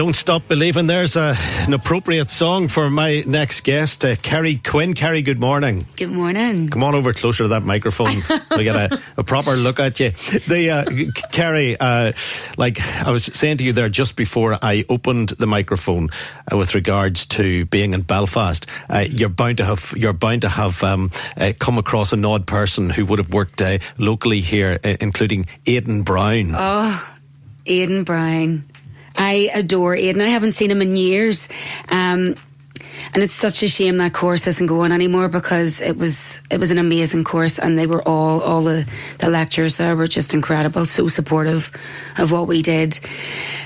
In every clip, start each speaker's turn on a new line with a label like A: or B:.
A: Don't Stop Believing. There's a, an appropriate song for my next guest, uh, Kerry Quinn. Kerry, good morning.
B: Good morning.
A: Come on over closer to that microphone. we get a, a, proper look at you. The uh, Kerry, uh, like I was saying to you there just before I opened the microphone uh, with regards to being in Belfast, uh, you're bound to have you're bound to have um, uh, come across an odd person who would have worked locally here, including Aidan Brown.
B: Oh, Aidan Brown. I adore Aidan. I haven't seen him in years. Um, and it's such a shame that course isn't going anymore because it was it was an amazing course and they were all all the, the lecturers there were just incredible so supportive of what we did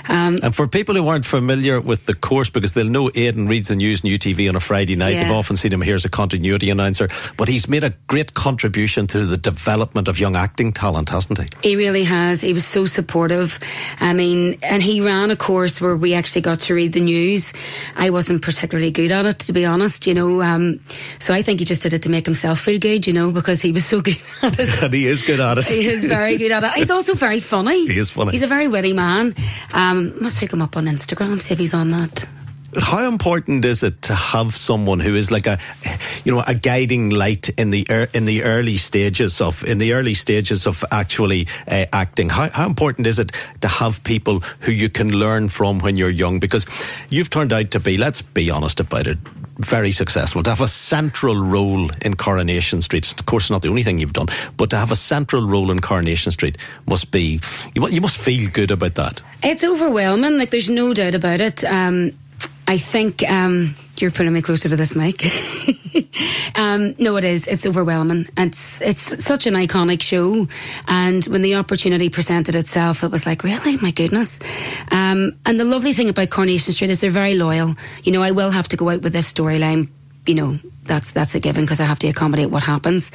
A: um, and for people who aren't familiar with the course because they'll know Aidan reads the news on UTV on a Friday night yeah. they've often seen him here as a continuity announcer but he's made a great contribution to the development of young acting talent hasn't he
B: he really has he was so supportive I mean and he ran a course where we actually got to read the news I wasn't particularly good at it to be honest, you know. Um, so I think he just did it to make himself feel good, you know, because he was so good at it.
A: and he is good at it.
B: He is very good at it. He's also very funny.
A: He is funny.
B: He's a very witty man. Um, must take him up on Instagram, see if he's on that.
A: How important is it to have someone who is like a, you know, a guiding light in the er, in the early stages of in the early stages of actually uh, acting? How, how important is it to have people who you can learn from when you're young? Because you've turned out to be, let's be honest about it, very successful. To have a central role in Coronation Street, of course, not the only thing you've done, but to have a central role in Coronation Street must be, you, must feel good about that.
B: It's overwhelming. Like, there's no doubt about it. Um, I think um, you're putting me closer to this mic. um, no, it is. It's overwhelming. It's it's such an iconic show, and when the opportunity presented itself, it was like, really, my goodness. Um, and the lovely thing about Coronation Street is they're very loyal. You know, I will have to go out with this storyline you know, that's that's a given because I have to accommodate what happens.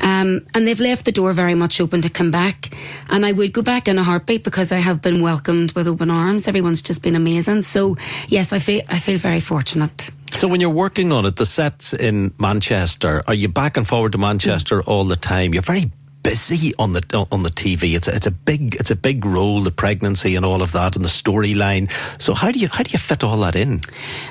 B: Um, and they've left the door very much open to come back, and I would go back in a heartbeat because I have been welcomed with open arms. Everyone's just been amazing. So yes, I feel I feel very fortunate.
A: So when you're working on it, the sets in Manchester, are you back and forward to Manchester all the time? You're very busy on the on the TV. It's a, it's a big it's a big role, the pregnancy and all of that, and the storyline. So how do you how do you fit all that in?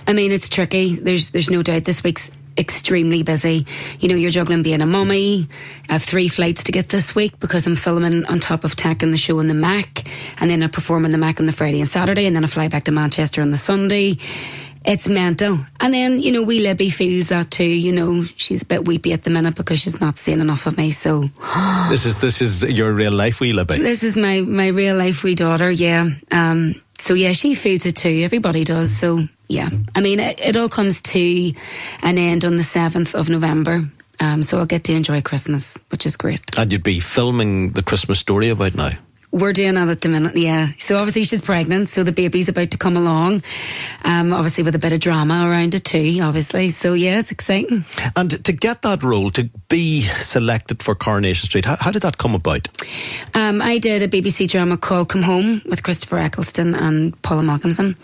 B: I mean, it's tricky. There's there's no doubt. This week's extremely busy. You know, you're juggling being a mummy. I have three flights to get this week because I'm filming on top of tech and the show on the Mac, and then I perform on the Mac on the Friday and Saturday, and then I fly back to Manchester on the Sunday it's mental. And then, you know, wee Libby feels that too. You know, she's a bit weepy at the minute because she's not seeing enough of me. So
A: this is this is your real life wee Libby.
B: This is my my real life wee daughter. Yeah. Um. So yeah, she feels it too. Everybody does. So yeah. I mean, it, it all comes to an end on the seventh of November. Um, so I'll get to enjoy Christmas, which is great.
A: And you'd be filming the Christmas story about now.
B: We're doing that at the minute, yeah. So obviously she's pregnant, so the baby's about to come along. Um, obviously with a bit of drama around it too, obviously. So yeah, it's exciting.
A: And to get that role, to be selected for Coronation Street, how, how did that come about?
B: Um, I did a BBC drama called Come Home with Christopher Eccleston and Paula Malcomson,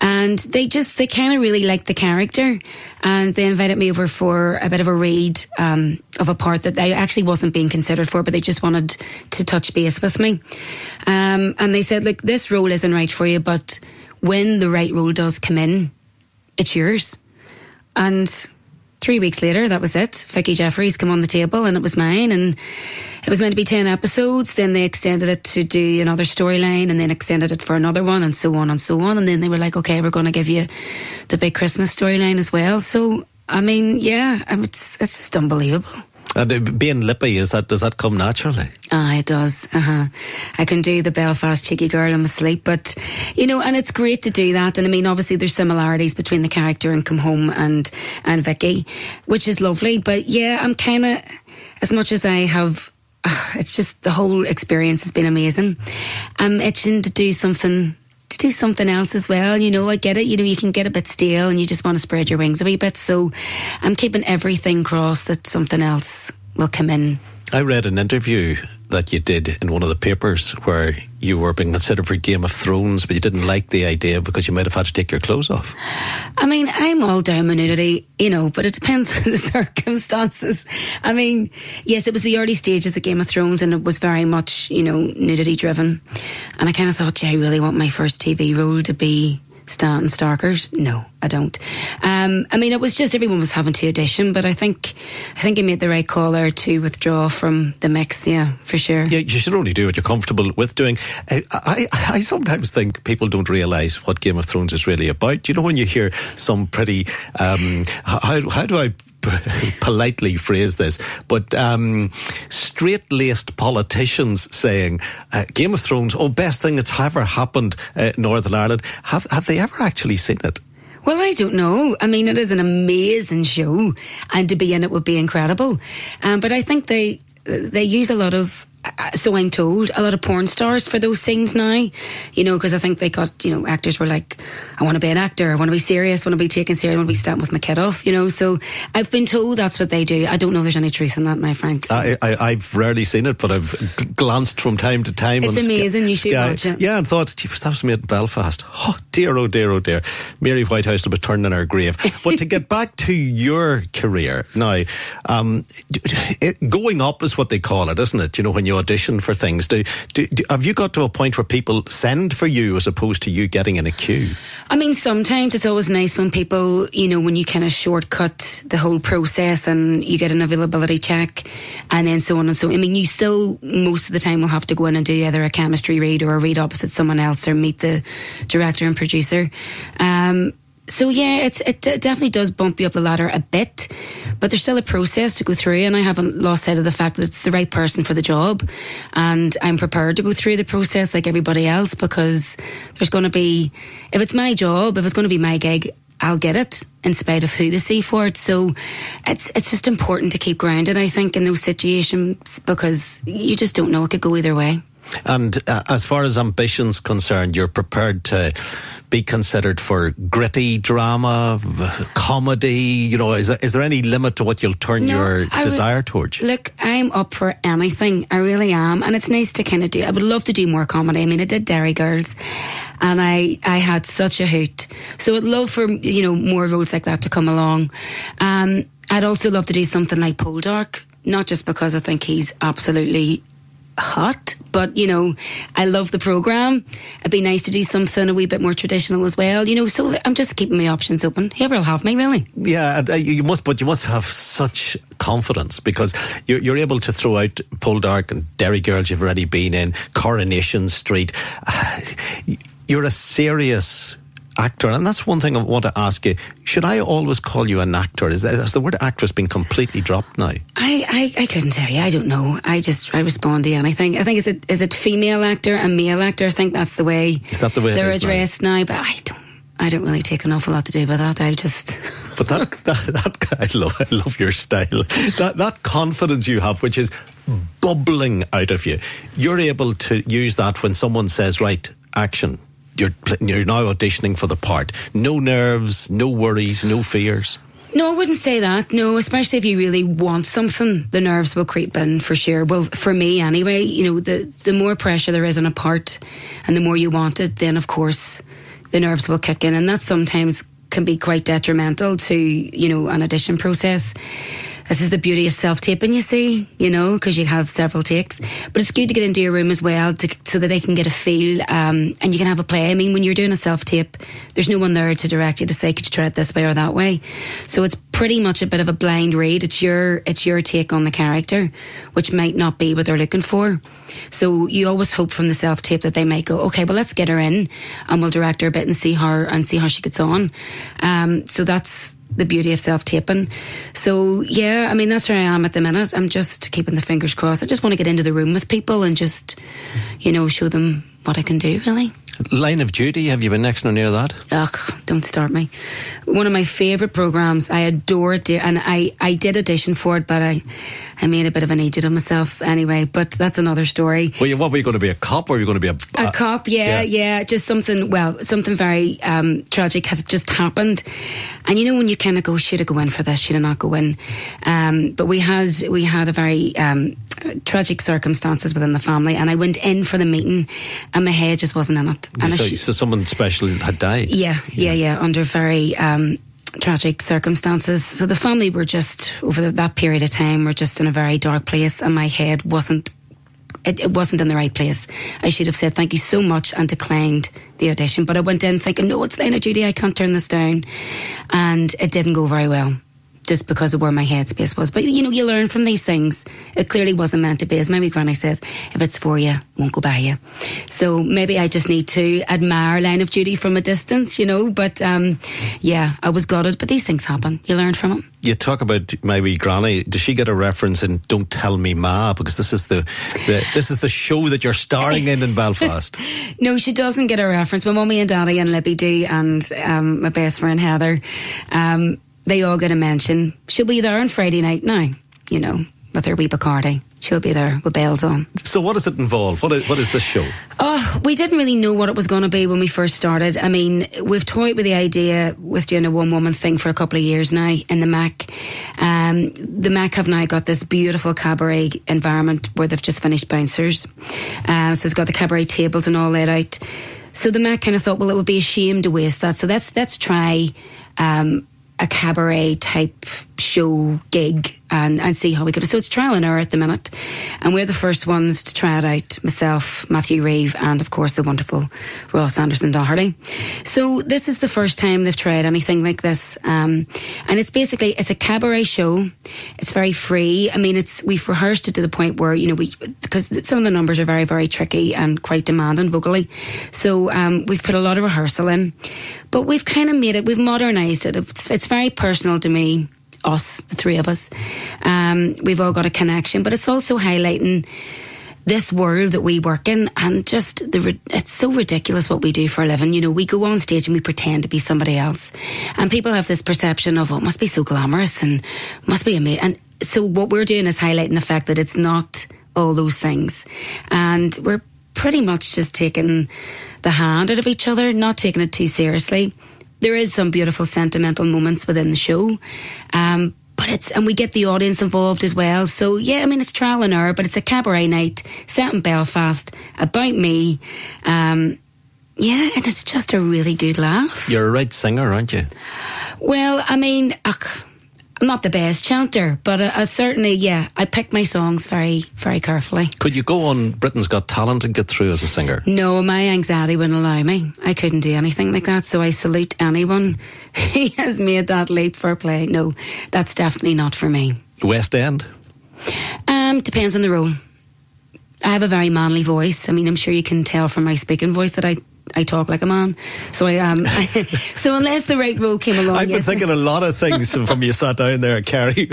B: and they just they kind of really liked the character, and they invited me over for a bit of a read um, of a part that I actually wasn't being considered for, but they just wanted to touch base with me. Um, and they said, look, this role isn't right for you, but when the right role does come in, it's yours. And three weeks later, that was it. Vicky Jeffries came on the table and it was mine. And it was meant to be 10 episodes. Then they extended it to do another storyline and then extended it for another one and so on and so on. And then they were like, okay, we're going to give you the big Christmas storyline as well. So, I mean, yeah, it's, it's just unbelievable.
A: And being lippy, is that does that come naturally?
B: Ah, it does. Uh-huh. I can do the Belfast cheeky girl I'm asleep, but you know, and it's great to do that. And I mean, obviously, there's similarities between the character and Come Home and and Vicky, which is lovely. But yeah, I'm kind of as much as I have. Uh, it's just the whole experience has been amazing. I'm itching to do something to do something else as well. You know, I get it. You know, you can get a bit stale and you just want to spread your wings a wee bit. So I'm keeping everything crossed that something else will come in.
A: I read an interview that you did in one of the papers where you were being considered for Game of Thrones, but you didn't like the idea because you might have had to take your clothes off.
B: I mean, I'm all down with nudity, you know, but it depends on the circumstances. I mean, yes, it was the early stages of Game of Thrones and it was very much, you know, nudity driven. And I kind of thought, yeah, I really want my first TV role to be Stanton Starkers? No, I don't. Um, I mean, it was just everyone was having to audition, but I think I think he made the right call there to withdraw from the mix. Yeah, for sure.
A: Yeah, you should only do what you're comfortable with doing. I, I, I sometimes think people don't realise what Game of Thrones is really about. You know, when you hear some pretty, um, how, how do I politely phrase this, but um, straight laced politicians saying uh, Game of Thrones, oh, best thing that's ever happened uh, Northern Ireland. Have, have they ever actually seen it?
B: Well, I don't know. I mean, it is an amazing show, and to be in it would be incredible. Um, but I think they they use a lot of so I'm told, a lot of porn stars for those scenes now, you know, because I think they got, you know, actors were like, I want to be an actor, I want to be serious, I want to be taken serious, I want to be stamped with my kid off, you know. So I've been told that's what they do. I don't know if there's any truth in that now, Frank. So.
A: I, have rarely seen it, but I've glanced from time to time.
B: It's amazing, Sky, you should watch it.
A: Yeah, and thought, that was made in Belfast. Oh, dear, oh dear, oh dear. Mary Whitehouse will be turning in her grave. but to get back to your career, now, um, it, going up is what they call it, isn't it? You know, when you audition for things. Do, do, do, have you got to a point where people send for you as opposed to you getting in a queue?
B: I mean, sometimes it's always nice when people, you know, when you kind of shortcut the whole process and you get an availability check and then so on and so. I mean, you still most of the time will have to go in and do either a chemistry read or a read opposite someone else or meet the director and producer. Um, so yeah, it's, it definitely does bump you up the ladder a bit, but there's still a process to go through, and I haven't lost sight of the fact that it's the right person for the job, and I'm prepared to go through the process like everybody else because there's going to be, if it's my job, if it's going to be my gig, I'll get it in spite of who they see for it. So it's it's just important to keep grounded, I think, in those situations because you just don't know. It could go either way.
A: And uh, as far as ambitions concerned, you're prepared to be considered for gritty drama, comedy? You know, is there, is there any limit to what you'll turn no, your I desire towards?
B: Look, I'm up for anything. I really am. And it's nice to kind of do, I would love to do more comedy. I mean, I did Derry Girls and I, I had such a hoot. So I'd love for, you know, more roles like that to come along. Um, I'd also love to do something like Poldark, not just because I think he's absolutely hot, but you know, I love the program. It'd be nice to do something a wee bit more traditional as well, you know. So I'm just keeping my options open. Whoever will have me, really.
A: Yeah, uh, you must, but you must have such confidence because you're, you're able to throw out Poldark and Derry Girls you've already been in, Coronation Street. You're a serious actor, and that's one thing I want to ask you. Should I always call you an actor? Is that, has the word actress been completely dropped now?
B: I, I, I couldn't tell you. I don't know. I just I respond to anything. I think is it is it female actor and male actor? I think that's the way.
A: Is that the way
B: they're addressed now? now? But I don't. I don't really take an awful lot to do with that. I just.
A: But that, that, that I love, I love your style. That, that confidence you have, which is bubbling out of you, you're able to use that when someone says, right, action you're you're now auditioning for the part. No nerves, no worries, no fears.
B: No, I wouldn't say that. No, especially if you really want something, the nerves will creep in for sure. Well, for me anyway, you know, the the more pressure there is on a part, and the more you want it, then of course the nerves will kick in, and that sometimes can be quite detrimental to you know an audition process. This is the beauty of self taping, you see, you know, because you have several takes. But it's good to get into your room as well to, so that they can get a feel um, and you can have a play. I mean, when you're doing a self tape, there's no one there to direct you to say, could you try it this way or that way? So it's pretty much a bit of a blind read. It's your, it's your take on the character, which might not be what they're looking for. So you always hope from the self tape that they might go, okay, well, let's get her in and we'll direct her a bit and see her and see how she gets on. Um, so that's, the beauty of self taping. So yeah, I mean that's where I am at the minute. I'm just keeping the fingers crossed. I just want to get into the room with people and just, you know, show them what I can do. Really.
A: Line of Duty, have you been next or near that?
B: Ugh, don't start me. One of my favourite programmes. I adore it, and I, I did audition for it, but I, I made a bit of an idiot of myself anyway. But that's another story.
A: Well, what were you going to be a cop, or were you going to be a
B: a, a cop? Yeah, yeah, yeah, just something. Well, something very um, tragic had just happened, and you know when you kind of go, should I go in for this? Should I not go in? Um, but we had we had a very um, tragic circumstances within the family, and I went in for the meeting, and my head just wasn't in it. And
A: so, sh- so someone special had died.
B: Yeah, yeah, yeah, yeah under very um, tragic circumstances. So the family were just over the, that period of time were just in a very dark place, and my head wasn't it, it wasn't in the right place. I should have said thank you so much and declined the audition. But I went in thinking, no, it's Line of Duty, I can't turn this down. And it didn't go very well just because of where my headspace was. But you know, you learn from these things. It clearly wasn't meant to be. As my wee granny says, if it's for you, won't go by you. So maybe I just need to admire Line of Duty from a distance, you know. But um, yeah, I was gutted. But these things happen. You learn from them.
A: You talk about my wee granny. Does she get a reference in "Don't Tell Me Ma"? Because this is the, the this is the show that you're starring in in Belfast.
B: no, she doesn't get a reference. My mummy and daddy and Libby do, and um, my best friend Heather. Um, they all get a mention. She'll be there on Friday night now, you know, with her wee Bacardi. She'll be there with bells on.
A: So, what does it involve? What is, what is this show?
B: Oh, we didn't really know what it was going to be when we first started. I mean, we've toyed with the idea with doing a one woman thing for a couple of years now in the Mac. Um, the Mac have now got this beautiful cabaret environment where they've just finished bouncers. Uh, so, it's got the cabaret tables and all laid out. So, the Mac kind of thought, well, it would be a shame to waste that. So, let's, let's try. Um, a cabaret type show gig and, and see how we could. So it's trial and error at the minute. And we're the first ones to try it out. Myself, Matthew Reeve, and of course the wonderful Ross Anderson Doherty. So this is the first time they've tried anything like this. Um, and it's basically, it's a cabaret show. It's very free. I mean, it's, we've rehearsed it to the point where, you know, we, because some of the numbers are very, very tricky and quite demanding vocally. So, um, we've put a lot of rehearsal in, but we've kind of made it, we've modernized it. It's, it's very personal to me us, the three of us. Um, we've all got a connection, but it's also highlighting this world that we work in and just the it's so ridiculous what we do for a living. You know we go on stage and we pretend to be somebody else. And people have this perception of oh, it must be so glamorous and must be amazing and so what we're doing is highlighting the fact that it's not all those things. And we're pretty much just taking the hand out of each other not taking it too seriously there is some beautiful sentimental moments within the show. Um, but it's and we get the audience involved as well. So yeah, I mean it's trial and error, but it's a cabaret night set in Belfast about me. Um, yeah, and it's just a really good laugh.
A: You're a right singer, aren't you?
B: Well, I mean, ugh, I'm not the best chanter, but I, I, certainly, yeah, I pick my songs very, very carefully.
A: Could you go on Britain's Got Talent and get through as a singer?
B: No, my anxiety wouldn't allow me. I couldn't do anything like that. So I salute anyone who has made that leap for a play. No, that's definitely not for me.
A: West End?
B: Um, depends on the role. I have a very manly voice. I mean, I'm sure you can tell from my speaking voice that I I talk like a man. So I am. Um, so unless the right role came along,
A: I've been
B: yes.
A: thinking a lot of things from you sat down there, Kerry.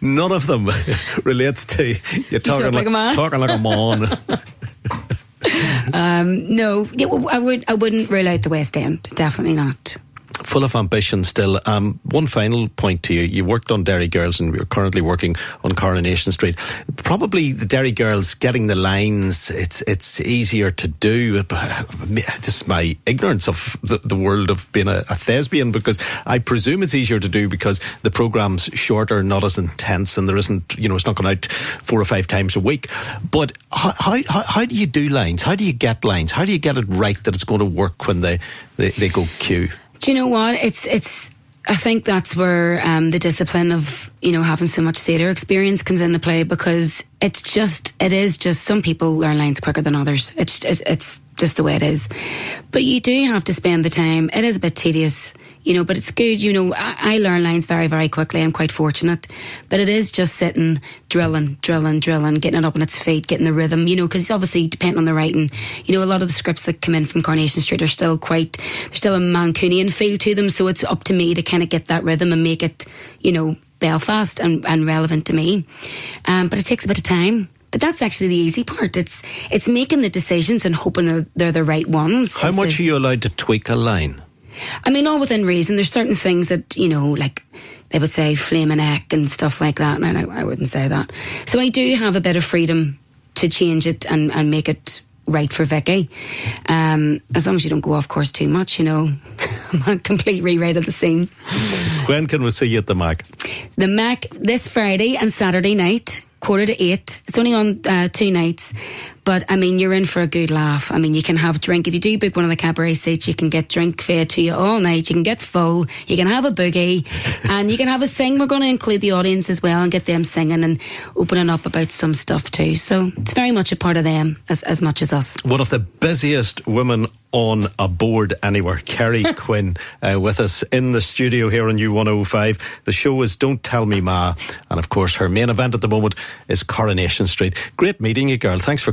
A: None of them relates to you talking
B: you like, like, a man.
A: Talking like a man.
B: um, no, I would. I wouldn't rule out the West End. Definitely not
A: full of ambition still. Um, one final point to you. You worked on Derry Girls and you're currently working on Coronation Street. Probably the Derry Girls getting the lines, it's it's easier to do. This is my ignorance of the, the world of being a, a, thespian because I presume it's easier to do because the programme's shorter, not as intense, and there isn't, you know, it's not going out four or five times a week. But how, how, how do you do lines? How do you get lines? How do you get it right that it's going to work when they, they, they go cue?
B: Do you know what? It's it's. I think that's where um, the discipline of you know having so much theatre experience comes into play because it's just it is just some people learn lines quicker than others. It's it's, it's just the way it is. But you do have to spend the time. It is a bit tedious you know, but it's good, you know, I, I, learn lines very, very quickly. I'm quite fortunate. But it is just sitting, drilling, drilling, drilling, getting it up on its feet, getting the rhythm, you know, because obviously, depending on the writing, you know, a lot of the scripts that come in from Coronation Street are still quite, there's still a Mancunian feel to them. So it's up to me to kind of get that rhythm and make it, you know, Belfast and, and relevant to me. Um, but it takes a bit of time. But that's actually the easy part. It's it's making the decisions and hoping they're the right ones.
A: How much are you allowed to tweak a line?
B: I mean, all within reason. There's certain things that, you know, like they would say flaming neck and stuff like that. And I, I wouldn't say that. So I do have a bit of freedom to change it and, and make it right for Vicky. Um, as long as you don't go off course too much, you know, a complete rewrite of the scene.
A: When can we see you at the Mac?
B: The Mac this Friday and Saturday night, quarter to eight. It's only on uh, two nights. But I mean, you're in for a good laugh. I mean, you can have drink. If you do book one of the cabaret seats, you can get drink fed to you all night. You can get full. You can have a boogie and you can have a sing. We're going to include the audience as well and get them singing and opening up about some stuff too. So it's very much a part of them as, as much as us.
A: One of the busiest women on a board anywhere. Kerry Quinn uh, with us in the studio here on U105. The show is Don't Tell Me Ma. And of course, her main event at the moment is Coronation Street. Great meeting you, girl. Thanks for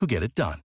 C: who get it done.